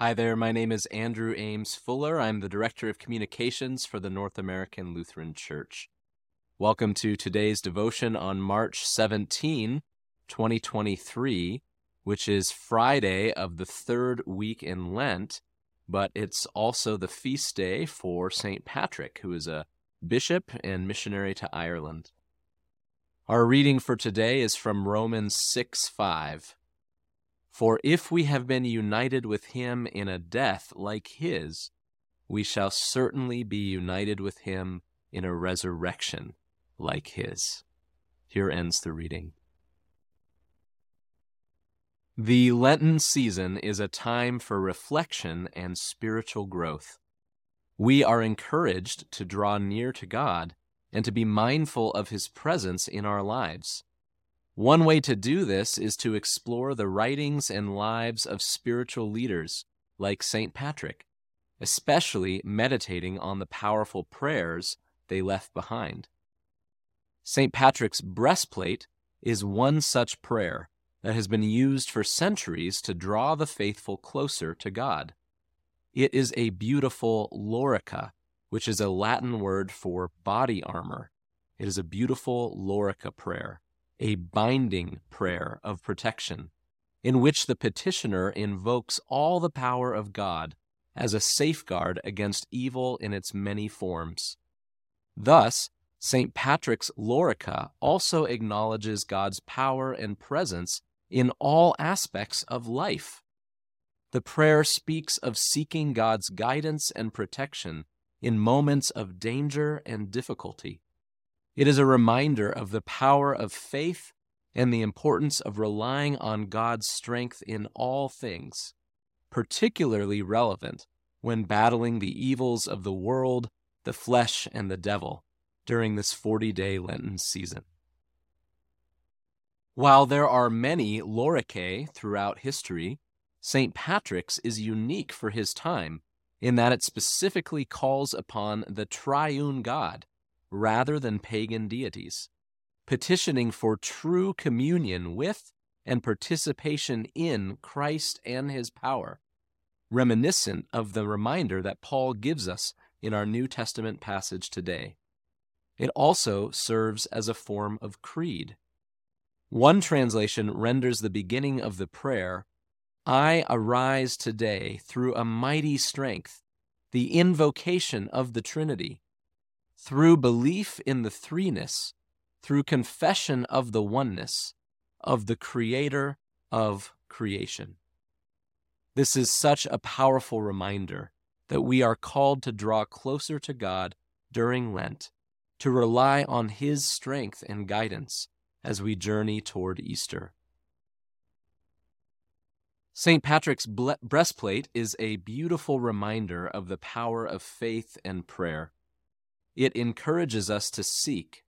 Hi there, my name is Andrew Ames Fuller. I'm the Director of Communications for the North American Lutheran Church. Welcome to today's devotion on March 17, 2023, which is Friday of the third week in Lent, but it's also the feast day for St. Patrick, who is a bishop and missionary to Ireland. Our reading for today is from Romans 6 5. For if we have been united with him in a death like his, we shall certainly be united with him in a resurrection like his. Here ends the reading. The Lenten season is a time for reflection and spiritual growth. We are encouraged to draw near to God and to be mindful of his presence in our lives. One way to do this is to explore the writings and lives of spiritual leaders like St. Patrick, especially meditating on the powerful prayers they left behind. St. Patrick's breastplate is one such prayer that has been used for centuries to draw the faithful closer to God. It is a beautiful lorica, which is a Latin word for body armor. It is a beautiful lorica prayer a binding prayer of protection, in which the petitioner invokes all the power of God as a safeguard against evil in its many forms. Thus, St. Patrick's Lorica also acknowledges God's power and presence in all aspects of life. The prayer speaks of seeking God's guidance and protection in moments of danger and difficulty. It is a reminder of the power of faith and the importance of relying on God's strength in all things, particularly relevant when battling the evils of the world, the flesh, and the devil during this 40 day Lenten season. While there are many Loricae throughout history, St. Patrick's is unique for his time in that it specifically calls upon the triune God rather than pagan deities, petitioning for true communion with and participation in Christ and his power, reminiscent of the reminder that Paul gives us in our New Testament passage today. It also serves as a form of creed. One translation renders the beginning of the prayer, I arise today through a mighty strength, the invocation of the Trinity, through belief in the threeness, through confession of the oneness of the creator of creation. This is such a powerful reminder that we are called to draw closer to God during Lent, to rely on His strength and guidance as we journey toward Easter. St. Patrick's breastplate is a beautiful reminder of the power of faith and prayer it encourages us to seek.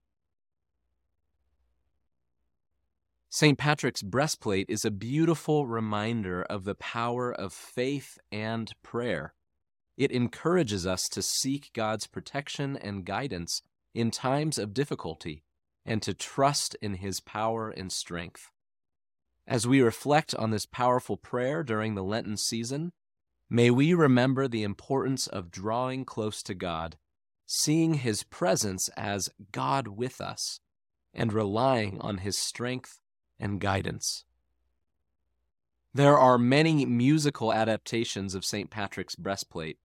St. Patrick's breastplate is a beautiful reminder of the power of faith and prayer. It encourages us to seek God's protection and guidance in times of difficulty and to trust in His power and strength. As we reflect on this powerful prayer during the Lenten season, may we remember the importance of drawing close to God seeing his presence as God with us and relying on his strength and guidance. There are many musical adaptations of St. Patrick's breastplate.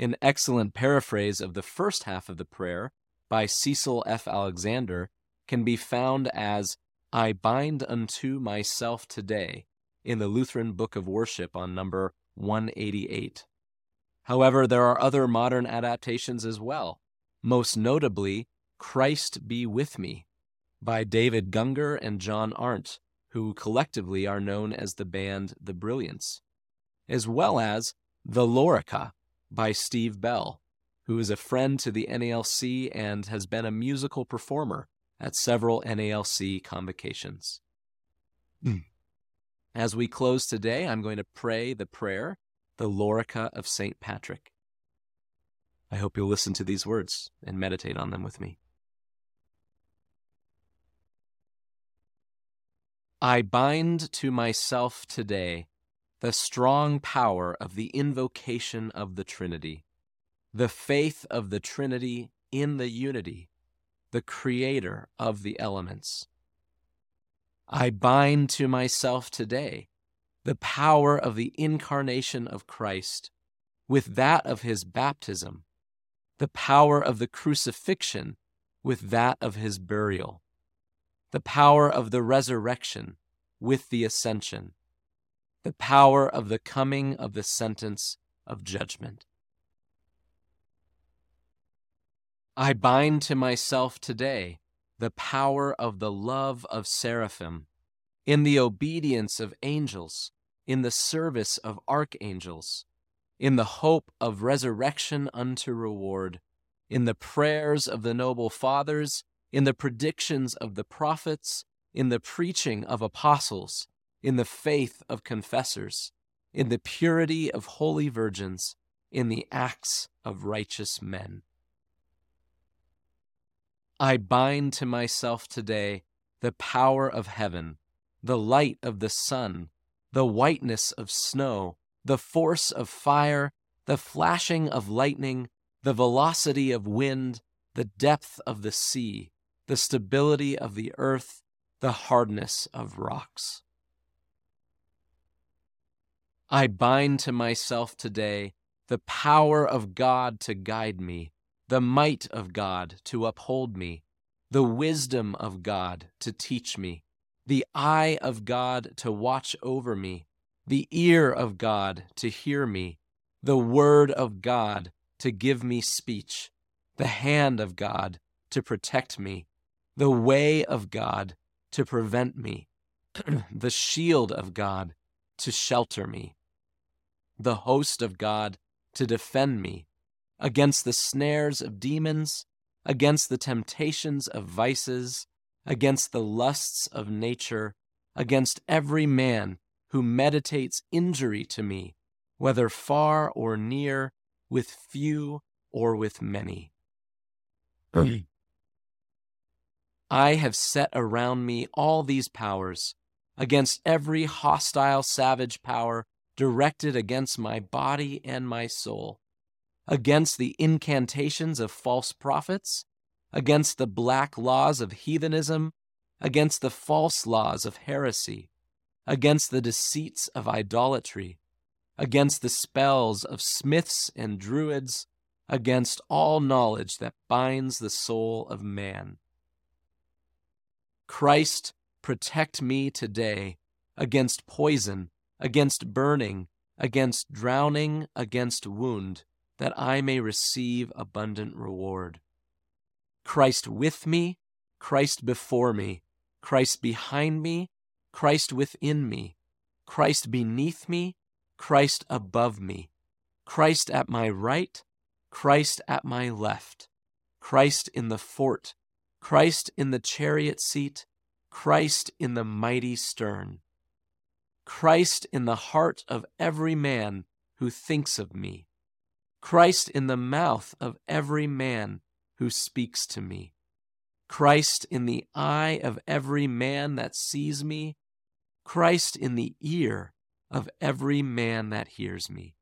An excellent paraphrase of the first half of the prayer by Cecil F. Alexander can be found as I bind unto myself today in the Lutheran Book of Worship on number 188. However, there are other modern adaptations as well, most notably Christ Be With Me by David Gungor and John Arndt, who collectively are known as the band The Brilliance, as well as The Lorica by Steve Bell, who is a friend to the NALC and has been a musical performer at several NALC convocations. Hmm. As we close today, I'm going to pray the prayer the Lorica of St. Patrick. I hope you'll listen to these words and meditate on them with me. I bind to myself today the strong power of the invocation of the Trinity, the faith of the Trinity in the unity, the creator of the elements. I bind to myself today the power of the incarnation of Christ with that of his baptism, the power of the crucifixion with that of his burial, the power of the resurrection with the ascension, the power of the coming of the sentence of judgment. I bind to myself today the power of the love of seraphim, in the obedience of angels, in the service of archangels, in the hope of resurrection unto reward, in the prayers of the noble fathers, in the predictions of the prophets, in the preaching of apostles, in the faith of confessors, in the purity of holy virgins, in the acts of righteous men. I bind to myself today the power of heaven, the light of the sun, the whiteness of snow, the force of fire, the flashing of lightning, the velocity of wind, the depth of the sea, the stability of the earth, the hardness of rocks. I bind to myself today the power of God to guide me, the might of God to uphold me, the wisdom of God to teach me, the eye of God to watch over me, the ear of God to hear me, the word of God to give me speech, the hand of God to protect me, the way of God to prevent me, the shield of God to shelter me, the host of God to defend me against the snares of demons, against the temptations of vices, against the lusts of nature, against every man who meditates injury to me, whether far or near, with few or with many. I have set around me all these powers against every hostile savage power directed against my body and my soul, against the incantations of false prophets, against the black laws of heathenism, against the false laws of heresy, against the deceits of idolatry, against the spells of smiths and druids, against all knowledge that binds the soul of man. Christ, protect me today against poison, against burning, against drowning, against wound, that I may receive abundant reward. Christ with me, Christ before me, Christ behind me, Christ within me, Christ beneath me, Christ above me, Christ at my right, Christ at my left, Christ in the fort, Christ in the chariot seat, Christ in the mighty stern, Christ in the heart of every man who thinks of me, Christ in the mouth of every man who speaks to me, Christ in the eye of every man that sees me, Christ in the ear of every man that hears me.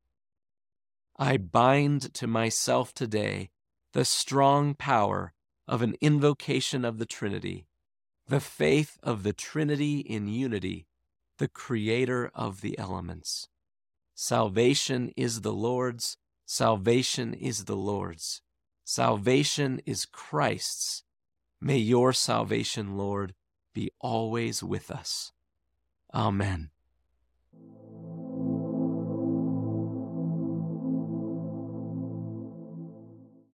I bind to myself today the strong power of an invocation of the Trinity, the faith of the Trinity in unity, the Creator of the elements. Salvation is the Lord's, salvation is the Lord's, salvation is Christ's. May your salvation, Lord, be always with us. Amen.